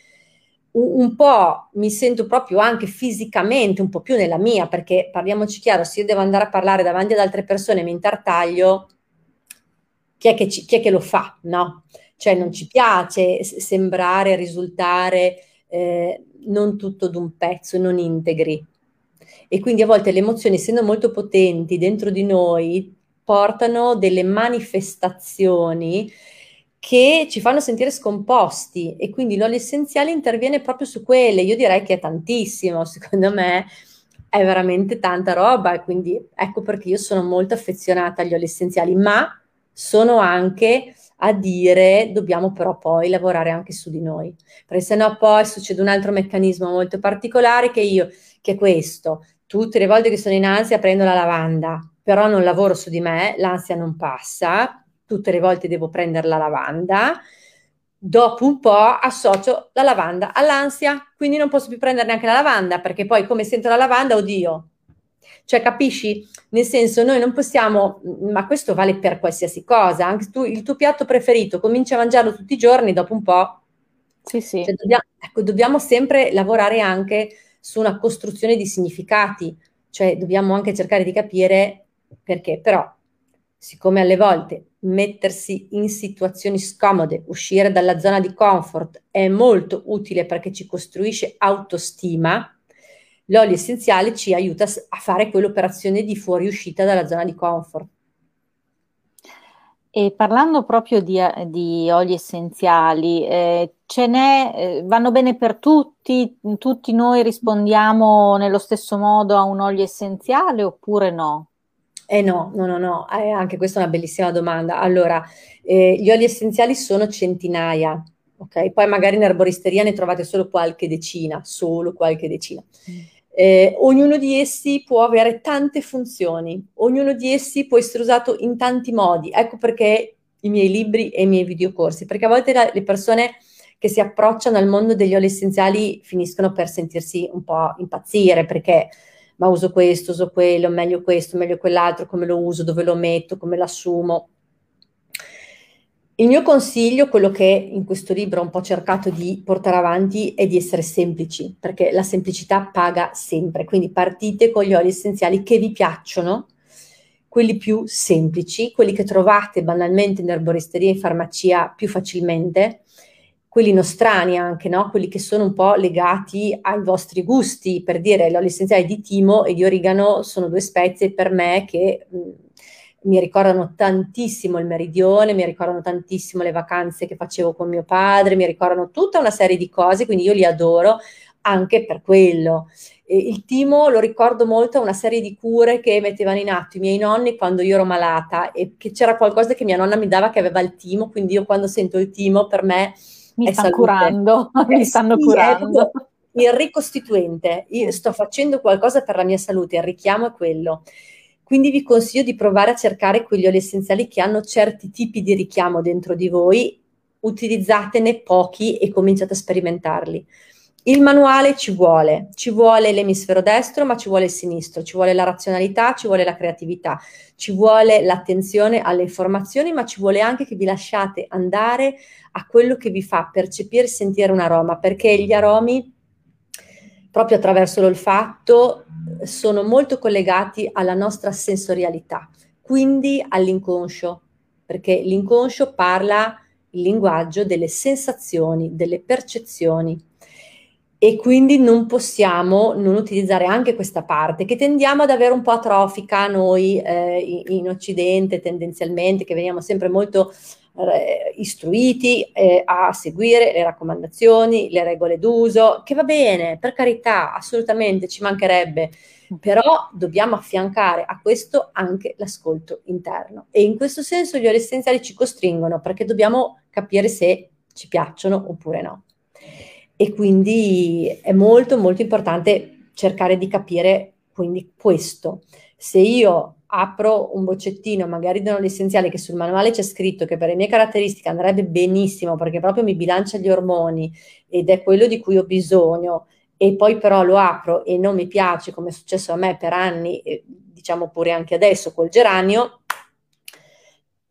un, po' mi sento proprio anche fisicamente un po' più nella mia, perché parliamoci chiaro, se io devo andare a parlare davanti ad altre persone e mi intartaglio, chi è che, ci, chi è che lo fa, no? Cioè non ci piace sembrare, risultare eh, non tutto d'un pezzo, non integri. E quindi a volte le emozioni, essendo molto potenti dentro di noi, portano delle manifestazioni che ci fanno sentire scomposti e quindi l'olio essenziale interviene proprio su quelle. Io direi che è tantissimo, secondo me è veramente tanta roba e quindi ecco perché io sono molto affezionata agli oli essenziali, ma sono anche a dire dobbiamo però poi lavorare anche su di noi, perché sennò poi succede un altro meccanismo molto particolare che io, che è questo, tutte le volte che sono in ansia prendo la lavanda, però non lavoro su di me, l'ansia non passa, tutte le volte devo prendere la lavanda, dopo un po' associo la lavanda all'ansia, quindi non posso più prendere neanche la lavanda, perché poi come sento la lavanda, oddio. Cioè, capisci? Nel senso, noi non possiamo, ma questo vale per qualsiasi cosa, anche tu, il tuo piatto preferito, cominci a mangiarlo tutti i giorni, dopo un po'. Sì, sì. Cioè, dobbiamo, ecco, dobbiamo sempre lavorare anche su una costruzione di significati, cioè dobbiamo anche cercare di capire perché? Però, siccome alle volte mettersi in situazioni scomode, uscire dalla zona di comfort è molto utile perché ci costruisce autostima, l'olio essenziale ci aiuta a fare quell'operazione di fuoriuscita dalla zona di comfort. E parlando proprio di, di oli essenziali, eh, ce n'è, eh, vanno bene per tutti? Tutti noi rispondiamo nello stesso modo a un olio essenziale oppure no? Eh no, no, no, no, eh, anche questa è una bellissima domanda. Allora, eh, gli oli essenziali sono centinaia, ok? Poi magari in erboristeria ne trovate solo qualche decina, solo qualche decina. Mm. Eh, ognuno di essi può avere tante funzioni, ognuno di essi può essere usato in tanti modi. Ecco perché i miei libri e i miei videocorsi, perché a volte la, le persone che si approcciano al mondo degli oli essenziali finiscono per sentirsi un po' impazzire perché ma uso questo, uso quello, meglio questo, meglio quell'altro, come lo uso, dove lo metto, come lo assumo. Il mio consiglio, quello che in questo libro ho un po' cercato di portare avanti, è di essere semplici, perché la semplicità paga sempre. Quindi partite con gli oli essenziali che vi piacciono, quelli più semplici, quelli che trovate banalmente in erboristeria e in farmacia più facilmente, quelli nostrani anche, no? quelli che sono un po' legati ai vostri gusti. Per dire, l'olio essenziale di timo e di origano sono due spezie per me che mh, mi ricordano tantissimo il meridione, mi ricordano tantissimo le vacanze che facevo con mio padre, mi ricordano tutta una serie di cose, quindi io li adoro anche per quello. E il timo lo ricordo molto a una serie di cure che mettevano in atto i miei nonni quando io ero malata e che c'era qualcosa che mia nonna mi dava che aveva il timo, quindi io quando sento il timo per me mi stanno curando, mi eh, stanno sì, curando. Il ricostituente, io sto facendo qualcosa per la mia salute, il richiamo è quello. Quindi vi consiglio di provare a cercare quegli oli essenziali che hanno certi tipi di richiamo dentro di voi, utilizzatene pochi e cominciate a sperimentarli. Il manuale ci vuole, ci vuole l'emisfero destro, ma ci vuole il sinistro, ci vuole la razionalità, ci vuole la creatività, ci vuole l'attenzione alle informazioni, ma ci vuole anche che vi lasciate andare a quello che vi fa percepire e sentire un aroma, perché gli aromi proprio attraverso l'olfatto sono molto collegati alla nostra sensorialità, quindi all'inconscio, perché l'inconscio parla il linguaggio delle sensazioni, delle percezioni e quindi non possiamo non utilizzare anche questa parte che tendiamo ad avere un po' atrofica noi eh, in Occidente tendenzialmente, che veniamo sempre molto eh, istruiti eh, a seguire le raccomandazioni, le regole d'uso, che va bene, per carità, assolutamente ci mancherebbe, però dobbiamo affiancare a questo anche l'ascolto interno. E in questo senso gli ori essenziali ci costringono perché dobbiamo capire se ci piacciono oppure no. E quindi è molto molto importante cercare di capire quindi questo. Se io apro un boccettino, magari di un essenziale che sul manuale c'è scritto che per le mie caratteristiche andrebbe benissimo perché proprio mi bilancia gli ormoni ed è quello di cui ho bisogno e poi però lo apro e non mi piace come è successo a me per anni, diciamo pure anche adesso col geranio,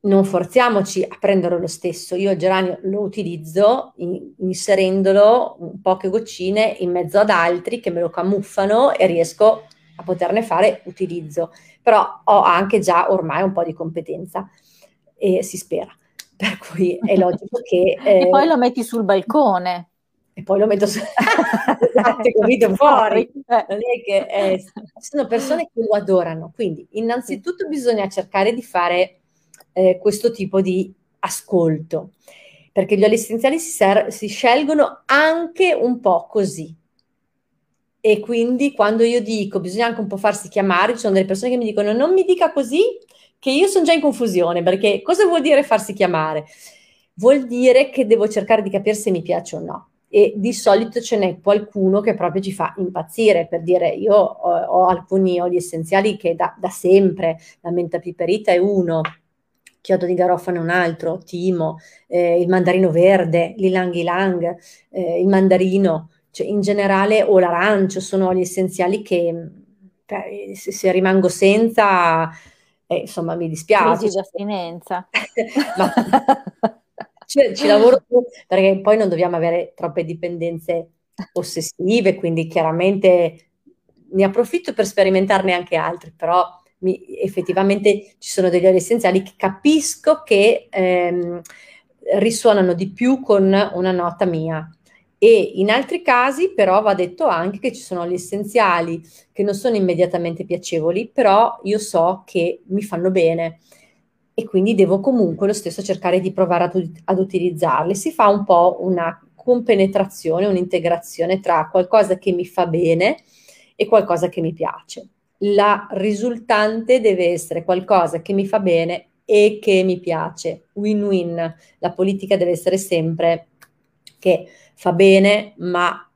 non forziamoci a prenderlo lo stesso. Io il geranio lo utilizzo in, inserendolo un poche goccine in mezzo ad altri che me lo camuffano e riesco a poterne fare utilizzo però ho anche già ormai un po' di competenza e si spera. Per cui è logico che... Eh, e poi lo metti sul balcone. E poi lo metto su... esatto, capito, fuori. Eh. Non è che, eh, sono persone che lo adorano. Quindi innanzitutto bisogna cercare di fare eh, questo tipo di ascolto, perché gli oli essenziali si, ser- si scelgono anche un po' così e quindi quando io dico bisogna anche un po' farsi chiamare, ci sono delle persone che mi dicono non mi dica così, che io sono già in confusione, perché cosa vuol dire farsi chiamare? Vuol dire che devo cercare di capire se mi piace o no. E di solito ce n'è qualcuno che proprio ci fa impazzire, per dire io ho, ho alcuni oli essenziali che da, da sempre, la menta piperita è uno, chiodo di garofano è un altro, timo, eh, il mandarino verde, l'ilang ilang, eh, il mandarino, cioè, in generale o l'arancio sono oli essenziali che cioè, se, se, rimango senza, eh, insomma, mi dispiace. Crisi d'astinenza. Ma, cioè, ci lavoro più perché poi non dobbiamo avere troppe dipendenze ossessive, quindi chiaramente ne approfitto per sperimentarne anche altri, però mi, effettivamente ci sono degli oli essenziali che capisco che ehm, risuonano di più con una nota mia e in altri casi però va detto anche che ci sono gli essenziali che non sono immediatamente piacevoli, però io so che mi fanno bene e quindi devo comunque lo stesso cercare di provare ad, ad utilizzarli. Si fa un po' una compenetrazione, un'integrazione tra qualcosa che mi fa bene e qualcosa che mi piace. La risultante deve essere qualcosa che mi fa bene e che mi piace. Win-win. La politica deve essere sempre che fa bene, ma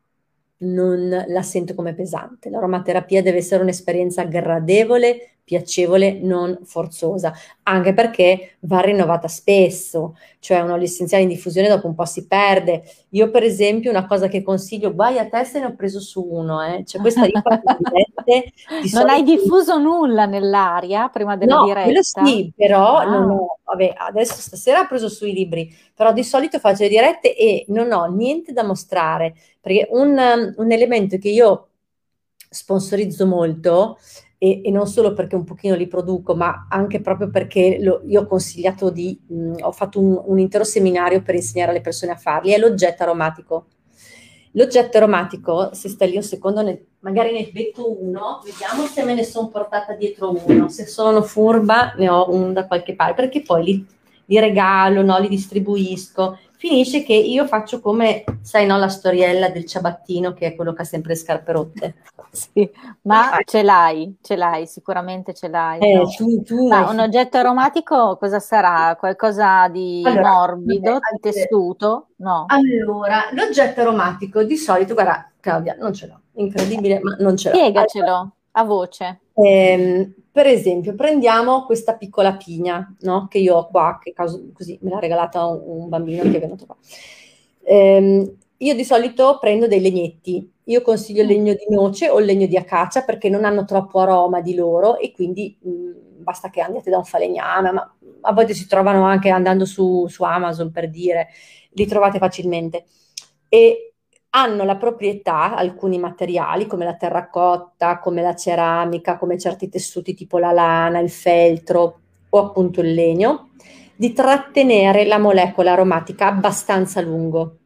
non la sento come pesante. L'aromaterapia deve essere un'esperienza gradevole, piacevole, non forzosa, anche perché va rinnovata spesso, cioè un olio essenziale in diffusione dopo un po' si perde. Io per esempio una cosa che consiglio, guai a te se ne ho preso su uno, eh. cioè questa dirette, di Non hai diffuso nulla nell'aria prima della no, diretta? sì, però ah. non ho, vabbè, adesso stasera ho preso sui libri, però di solito faccio le dirette e non ho niente da mostrare, perché un, un elemento che io sponsorizzo molto e, e, non solo perché un pochino li produco, ma anche proprio perché lo, io ho consigliato di, mh, ho fatto un, un, intero seminario per insegnare alle persone a farli, è l'oggetto aromatico. L'oggetto aromatico, se stai lì un secondo, ne, magari ne becco uno, vediamo se me ne sono portata dietro uno, se sono furba ne ho uno da qualche parte, perché poi li, li regalo, no, li distribuisco, finisce che io faccio come, sai, no, la storiella del ciabattino che è quello che ha sempre le scarpe rotte. Sì, ma ah. ce l'hai, ce l'hai, sicuramente ce l'hai. Eh, no? tu, tu ma un oggetto aromatico cosa sarà? Qualcosa di allora, morbido, vabbè, di tessuto? No. Allora, l'oggetto aromatico di solito, guarda, Claudia, non ce l'ho, incredibile, ma non ce l'ho. Spiegacelo allora, a voce. Ehm, per esempio, prendiamo questa piccola pigna, no? Che io ho qua, che caso, così me l'ha regalata un, un, bambino che è venuto qua. Ehm, io di solito prendo dei legnetti, io consiglio il mm. legno di noce o il legno di acacia perché non hanno troppo aroma di loro e quindi mh, mm, basta che andate da un falegname, ma a volte si trovano anche andando su, su Amazon per dire, li trovate facilmente. E hanno la proprietà, alcuni materiali come la terracotta, come la ceramica, come certi tessuti tipo la lana, il feltro o appunto il legno, di trattenere la molecola aromatica abbastanza a lungo.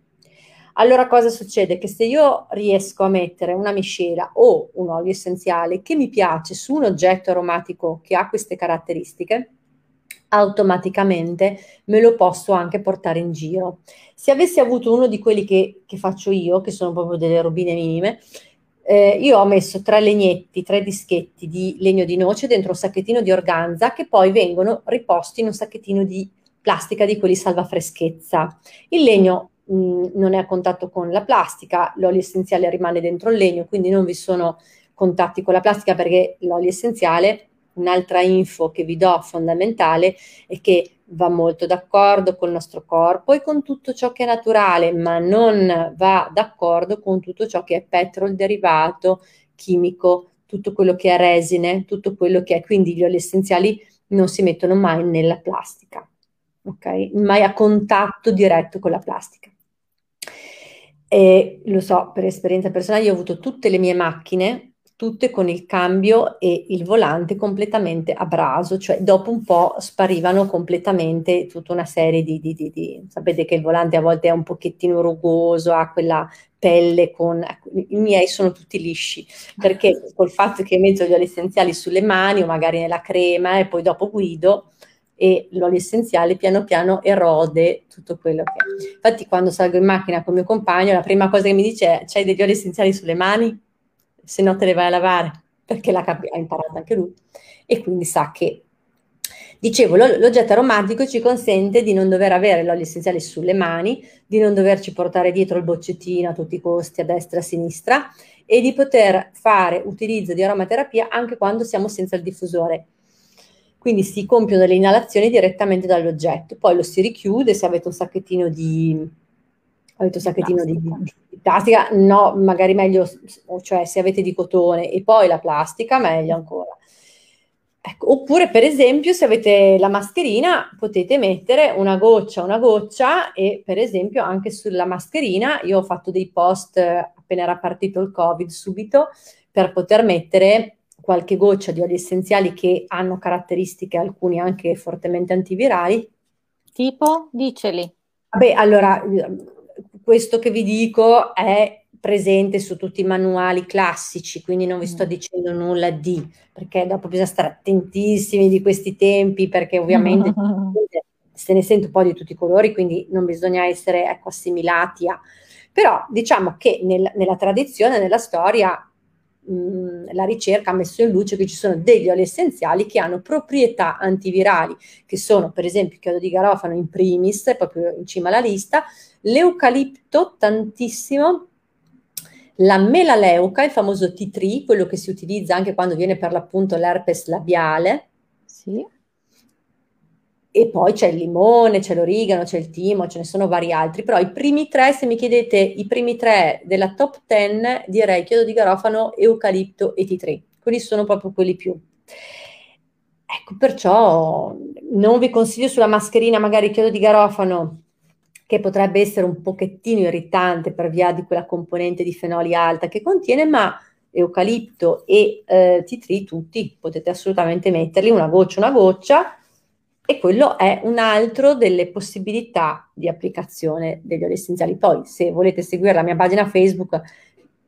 Allora cosa succede? Che se io riesco a mettere una miscela o un olio essenziale che mi piace su un oggetto aromatico che ha queste caratteristiche, automaticamente me lo posso anche portare in giro. Se avessi avuto uno di quelli che, che faccio io, che sono proprio delle robine minime, eh, io ho messo tre legnetti, tre dischetti di legno di noce dentro un sacchettino di organza che poi vengono riposti in un sacchettino di plastica di quelli salva freschezza. Il legno mh, mm, non è a contatto con la plastica, l'olio essenziale rimane dentro il legno, quindi non vi sono contatti con la plastica perché l'olio essenziale un'altra info che vi do fondamentale è che va molto d'accordo col nostro corpo e con tutto ciò che è naturale, ma non va d'accordo con tutto ciò che è petrol derivato, chimico, tutto quello che è resine, tutto quello che è, quindi gli oli essenziali non si mettono mai nella plastica, ok? Mai a contatto diretto con la plastica. E lo so per esperienza personale, io ho avuto tutte le mie macchine tutte con il cambio e il volante completamente a braso, cioè dopo un po' sparivano completamente tutta una serie di, di, di, di sapete che il volante a volte è un pochettino rugoso, ha quella pelle con, ecco, i miei sono tutti lisci, perché col fatto che metto gli oli essenziali sulle mani o magari nella crema e poi dopo guido, e l'olio essenziale piano piano erode tutto quello che è. Infatti quando salgo in macchina con mio compagno la prima cosa che mi dice è c'hai degli oli essenziali sulle mani? Se no te le vai a lavare, perché l'ha cap- imparato anche lui e quindi sa che Dicevo, l'oggetto aromatico ci consente di non dover avere l'olio essenziale sulle mani, di non doverci portare dietro il boccettino a tutti i costi a destra e a sinistra e di poter fare utilizzo di aromaterapia anche quando siamo senza il diffusore. Quindi si compiono delle inalazioni direttamente dall'oggetto, poi lo si richiude se avete un sacchettino di, avete un sacchettino di, di, plastica, no, magari meglio, cioè se avete di cotone e poi la plastica, meglio ancora. Ecco, oppure per esempio se avete la mascherina potete mettere una goccia, una goccia e per esempio anche sulla mascherina io ho fatto dei post appena era partito il covid subito per poter mettere qualche goccia di oli essenziali che hanno caratteristiche alcuni anche fortemente antivirali. Tipo, diceli. Vabbè, allora questo che vi dico è presente su tutti i manuali classici, quindi non vi sto mm. dicendo nulla di, perché dopo bisogna stare attentissimi di questi tempi, perché ovviamente se ne sente un po' di tutti i colori, quindi non bisogna essere ecco, assimilati a... Però diciamo che nel, nella tradizione, nella storia, la ricerca ha messo in luce che ci sono degli oli essenziali che hanno proprietà antivirali, che sono per esempio il chiodo di garofano in primis, proprio in cima alla lista, l'eucalipto tantissimo, la melaleuca, il famoso T3, quello che si utilizza anche quando viene per l'appunto l'herpes labiale. Sì. E poi c'è il limone, c'è l'origano, c'è il timo, ce ne sono vari altri, però i primi tre, se mi chiedete i primi tre della top 10, direi chiodo di garofano, eucalipto e T3. Quelli sono proprio quelli più. Ecco, perciò non vi consiglio sulla mascherina magari chiodo di garofano che potrebbe essere un pochettino irritante per via di quella componente di fenoli alta che contiene, ma eucalipto e eh, titri tutti potete assolutamente metterli una goccia, una goccia e quello è un altro delle possibilità di applicazione degli oli essenziali. Poi se volete seguire la mia pagina Facebook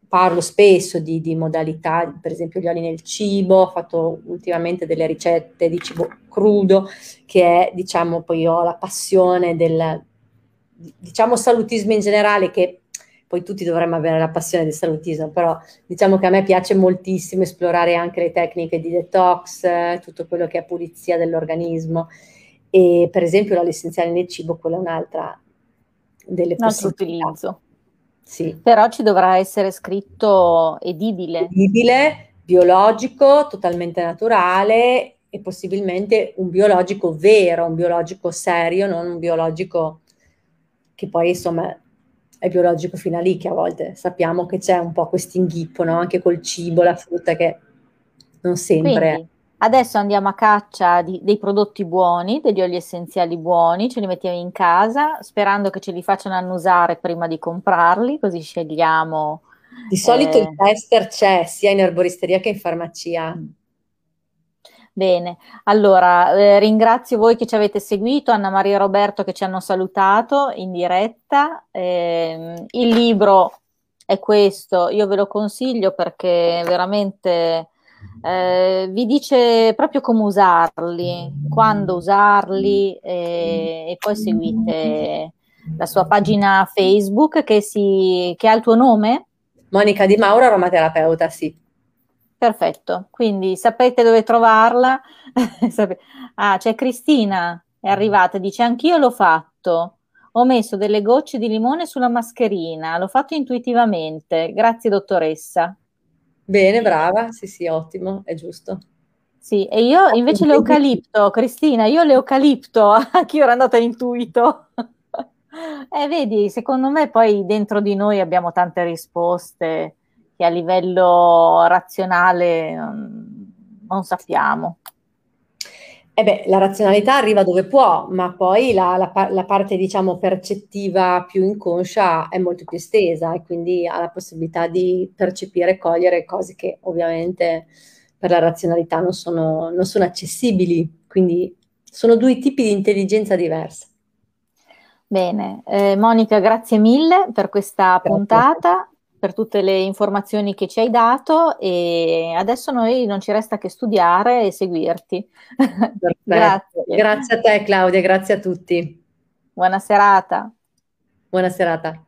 parlo spesso di, di, modalità, per esempio gli oli nel cibo, ho fatto ultimamente delle ricette di cibo crudo, che è, diciamo, poi ho la passione del, diciamo, salutismo in generale, che poi tutti dovremmo avere la passione del salutismo, però diciamo che a me piace moltissimo esplorare anche le tecniche di detox, tutto quello che è pulizia dell'organismo e per esempio l'olio essenziale nel cibo, quella è un'altra delle possibilità. utilizzo. Sì. Però ci dovrà essere scritto edibile. Edibile, biologico, totalmente naturale e possibilmente un biologico vero, un biologico serio, non un biologico che poi insomma è biologico fino a lì, che a volte sappiamo che c'è un po' questo inghippo, no? anche col cibo, la frutta che non sempre... Quindi, Adesso andiamo a caccia di, dei prodotti buoni, degli oli essenziali buoni, ce li mettiamo in casa sperando che ce li facciano annusare prima di comprarli, così scegliamo. Di solito eh... il tester c'è sia in erboristeria che in farmacia. Bene, allora eh, ringrazio voi che ci avete seguito, Anna Maria e Roberto che ci hanno salutato in diretta. Eh, il libro è questo, io ve lo consiglio perché veramente eh, vi dice proprio come usarli, quando usarli e, e, poi seguite la sua pagina Facebook che, si, che ha il tuo nome? Monica Di Mauro, aromaterapeuta, sì. Perfetto, quindi sapete dove trovarla. ah, c'è Cristina, è arrivata, dice anch'io l'ho fatto. Ho messo delle gocce di limone sulla mascherina, l'ho fatto intuitivamente. Grazie dottoressa. Bene, brava, sì, sì, ottimo, è giusto. Sì, e io invece l'eucalipto, Cristina, io l'eucalipto, anche io ero andata intuito. eh, vedi, secondo me poi dentro di noi abbiamo tante risposte che a livello razionale non sappiamo. Eh beh, la razionalità arriva dove può, ma poi la, la, la, parte, diciamo, percettiva più inconscia è molto più estesa e quindi ha la possibilità di percepire e cogliere cose che ovviamente per la razionalità non sono, non sono accessibili. Quindi sono due tipi di intelligenza diversa. Bene, eh, Monica, grazie mille per questa grazie. puntata per tutte le informazioni che ci hai dato e adesso noi non ci resta che studiare e seguirti. grazie. Grazie a te Claudia, grazie a tutti. Buona serata. Buona serata.